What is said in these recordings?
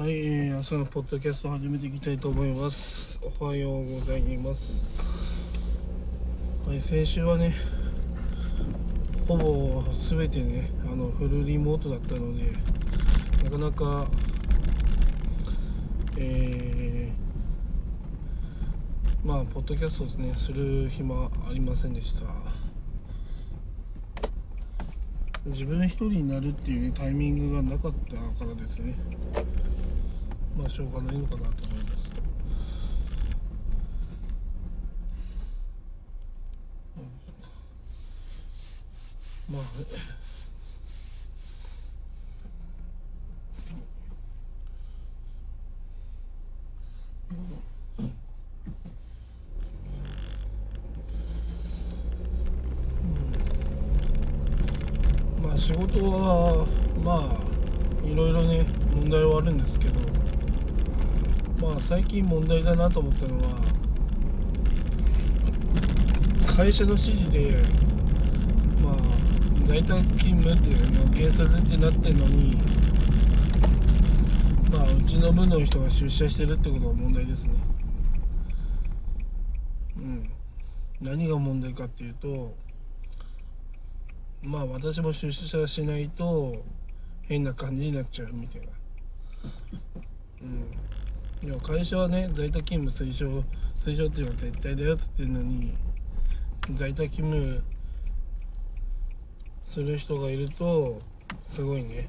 はい、えー朝のポッドキャスト始めていきたいと思います。おはようございます。はい、先週はね、ほぼ全てね、あのフルリモートだったので、なかなか、えーまあ、ポッドキャストをね、する暇ありませんでした。自分一人になるっていう、ね、タイミングがなかったからですね。まあしょうがないのかなと思います。うん。まあ、うん。まあ仕事はまあいろいろね問題はあるんですけど。まあ最近問題だなと思ったのは会社の指示でまあ在宅勤務っていうのを原則ってなってるのにまあうちの部の人が出社してるってことが問題ですね。うん。何が問題かっていうとまあ私も出社しないと変な感じになっちゃうみたいな。うん。いや会社はね在宅勤務推奨推奨っていうのは絶対だよって言ってるのに在宅勤務する人がいるとすごいね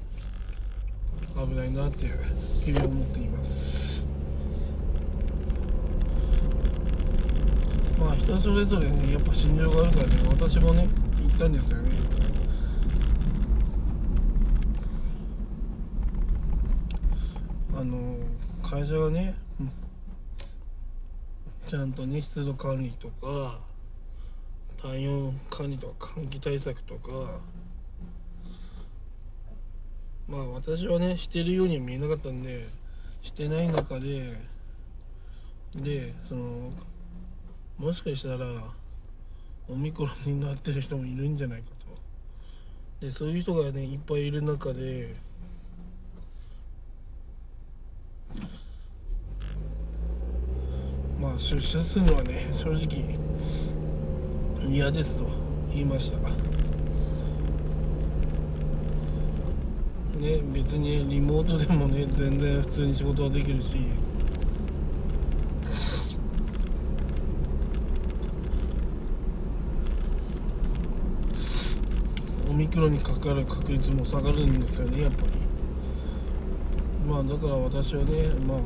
危ないなっていう日々思っています。まあ人それぞれねやっぱ心情があるからね私もね言ったんですよね。あの会社がねちゃんとね湿度管理とか体温管理とか換気対策とかまあ私はねしてるようには見えなかったんでしてない中ででそのもしかしたらオミクロンになってる人もいるんじゃないかと。でそういう人がねいっぱいいる中でまあ出社するのはね正直嫌ですと言いました。ね別にリモートでもね全然普通に仕事はできるし。オミクロンにかかる確率も下がるんですよねやっぱり。まあだから私はねまあ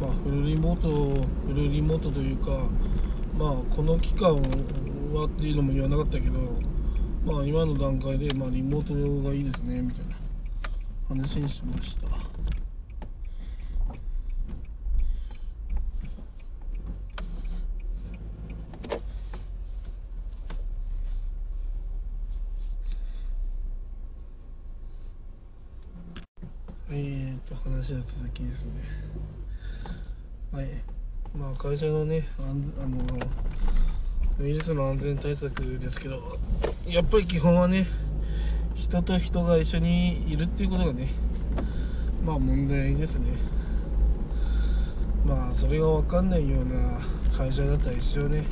まあフルリモートフルリモートというかまあこの期間はっていうのも言わなかったけどまあ今の段階でまあリモートがいいですねみたいな話にしました。えーと話の続きですね。はい。まあ会社のねあのウイルスの安全対策ですけどやっぱり基本はね人と人が一緒にいるっていうことがねまあ問題ですね。まあそれが分かんないような会社だったら一生ね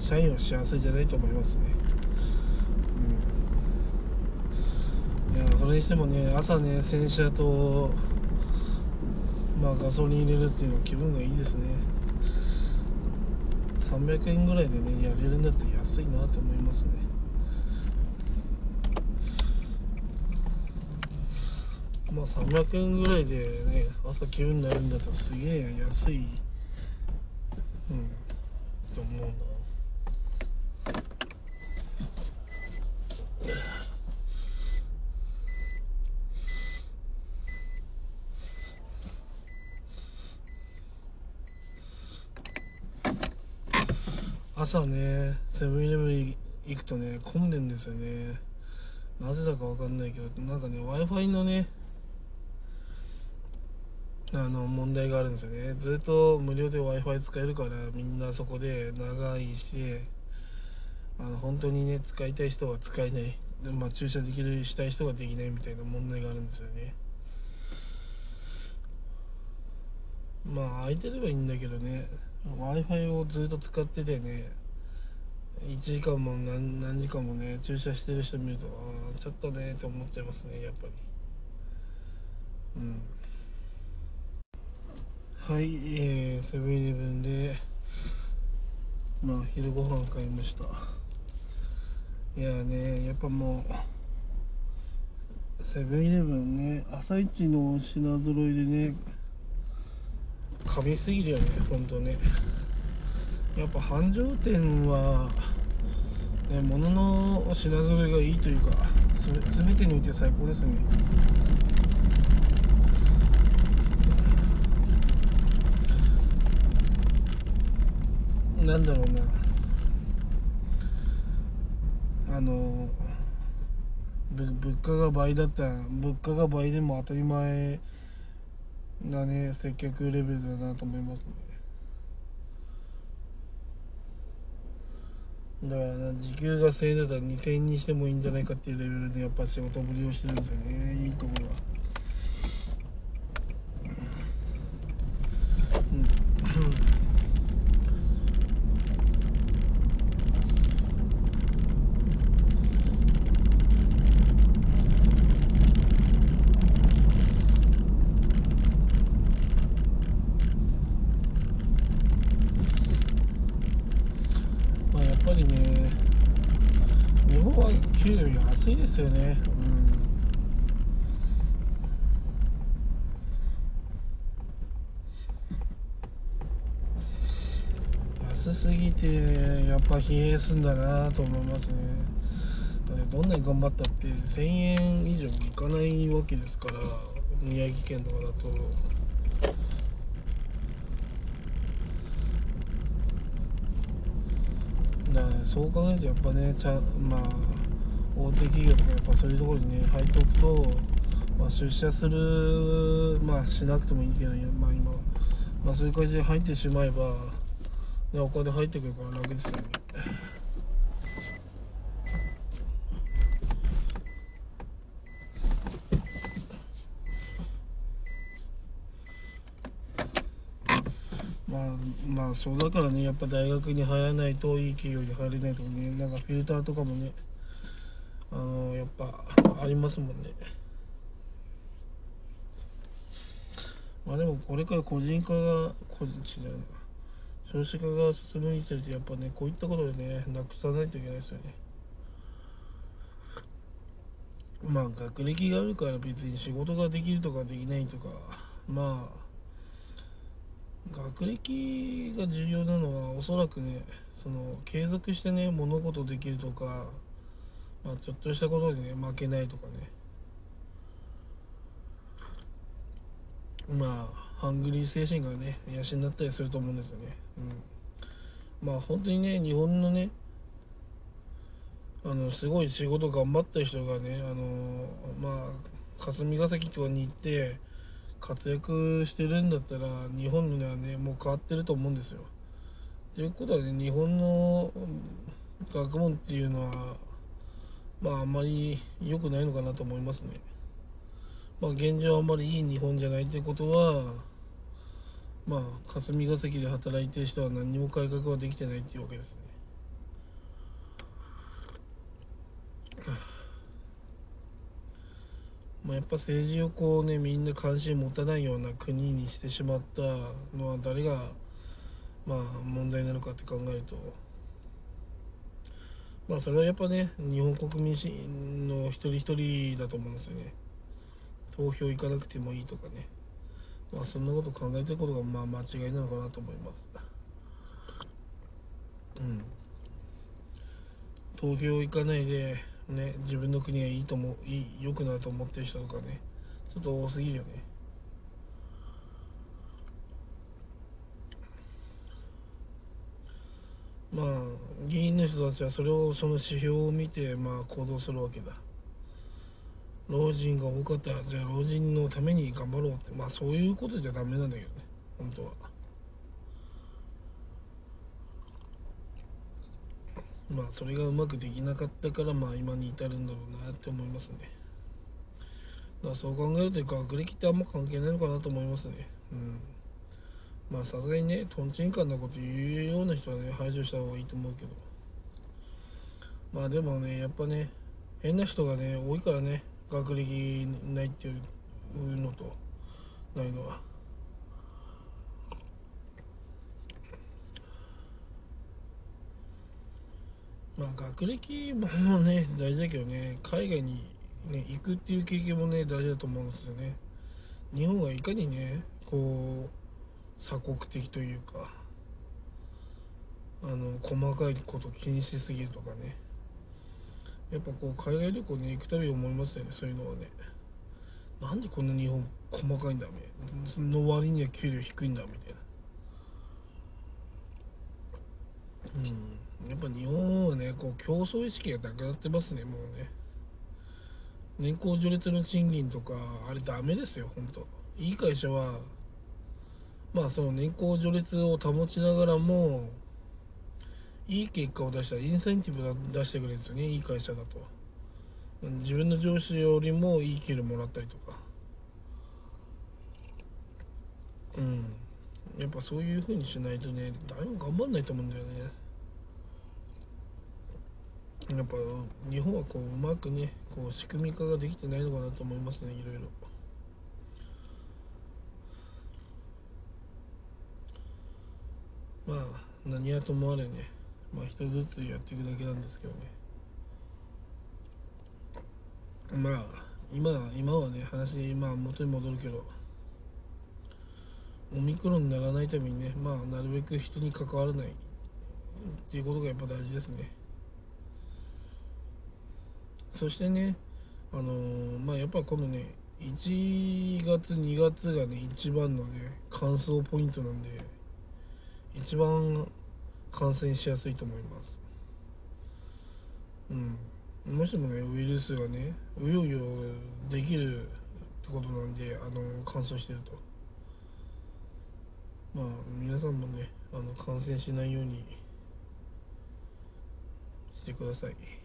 社員は幸せじゃないと思いますね。うん。いやそれにしてもね朝ね洗車とまあガソリン入れるっていうのは気分がいいですね。300円ぐらいでねやれるんだったら安いなと思いますね。まあ300円ぐらいでね朝気分になるんだったらすげえ安いうんと思うな。朝ねセブンイレブン行くとね混んでんですよね。なぜだかわかんないけどなんかね w i f i のねあの問題があるんですよね。ずっと無料で w i f i 使えるからみんなそこで長居しあの本当にね使いたい人は使えない。で、まあ、駐車できるしたい人ができないみたいな問題があるんですよね。まあ空いてればいいんだけどね。W i f i をずっと使っててね1時間も何何時間もね駐車してる人見るとああちょっとねって思っちゃいますねやっぱり。うん。はいえー、セブンイレブンでまあ昼ご飯買いました。いやねやっぱもうセブンイレブンね朝一の品揃いでね神すぎるよねほんとね。やっぱ繁盛店はね物の品揃えがいいというかす全てにおいて最高ですね。なんだろうな。あの物価が倍だったら物価が倍でも当たり前なね接客レベルだなと思いますねだから時給が1000円だったら2000円にしてもいいんじゃないかっていうレベルでやっぱ仕事ぶりをしてるんですよねいいところは。うん給料安いですよね。うん。安すぎてやっぱ疲弊すんだなと思いますね。どんなに頑張ったって1000円以上いかないわけですから宮城県とかだと。だから、ね、そう考えるとやっぱねちゃまあ大手企業とかやっぱそういうところにね入っておくと、まあ、出社するまあしなくてもいいけど、まあ、今、まあ、そういう感じで入ってしまえば、ね、お金入ってくるから楽ですよね。まあそうだからねやっぱ大学に入らないといい企業に入れないとかねなんかフィルターとかもねあのやっぱありますもんね。まあでもこれから個人化が個人違うな。少子化が進むにつれてやっぱねこういったことでねなくさないといけないですよね。まあ学歴があるから別に仕事ができるとかできないとかまあ学歴が重要なのはおそらくねその継続してね物事できるとかまあ、ちょっとしたことでね負けないとかね。まあハングリー精神がね養ったりすると思うんですよね、うん、まあ本当にね日本のねあのすごい仕事頑張った人がねあのまあ霞が関とかに行って活躍してるんだったら日本のはねもう変わってると思うんですよ。ということはね日本の学問っていうのはまああんまり良くないのかなと思いますね。まあ現状あんまりいい日本じゃないってことはまあ霞が関で働いてる人は何にも改革はできてないっていうわけですね。まあ、やっぱ政治をこうねみんな関心持たないような国にしてしまったのは誰がまあ問題なのかって考えると。まあそれはやっぱね日本国民の一人一人だと思うんですよね。投票行かなくてもいいとかね。まあそんなこと考えてることがまあ間違いなのかなと思います。うん。投票行かないでね自分の国がいいともいい良くなると思ってる人とかねちょっと多すぎるよね。まあ議員の人たちはそれをその指標を見てまあ行動するわけだ。老人が多かったらじゃあ老人のために頑張ろうってまあそういうことじゃダメなんだけどね本当は。まあそれがうまくできなかったからまあ今に至るんだろうなって思いますね。だからそう考えると学歴ってあんま関係ないのかなと思いますね。うん。まあさすがにねとんちんかんなこと言うような人はね排除した方がいいと思うけど。まあでもねやっぱね変な人がね多いからね学歴ないっていうのとないのは。まあ学歴もね大事だけどね海外に、ね、行くっていう経験もね大事だと思うんですよね。日本がいかにねこう鎖国的というかあの細かいこと気にしすぎるとかね。やっぱこう海外旅行に行くたび思いますよねそういうのはね。なんでこんな日本細かいんだみたいな。の割には給料低いんだみたいな。うん。やっぱ日本はねこう競争意識がなくなってますねもうね。年功序列の賃金とかあれダメですよ本当。いい会社はまあその年功序列を保ちながらもいい結果を出したらインセンティブ出してくれるんですよねいい会社だと。自分の上司よりもいい給料もらったりとか。うん。やっぱそういう風にしないとね誰も頑張んないと思うんだよね。やっぱ日本はこううまくねこう仕組み化ができてないのかなと思いますねいろいろ。まあ何やともあれねまあ一つずつやっていくだけなんですけどねまあ今今はね話まあ元に戻るけどオミクロンにならないためにねまあなるべく人に関わらないっていうことがやっぱ大事ですねそしてねあのー、まあやっぱこのね1月2月がね一番のね乾燥ポイントなんで一番感染しやすいと思います。うん。もしもねウイルスがねうようよできるってことなんであの乾燥してると。まあ皆さんもねあの感染しないようにしてください。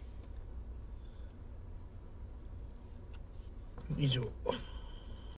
以上。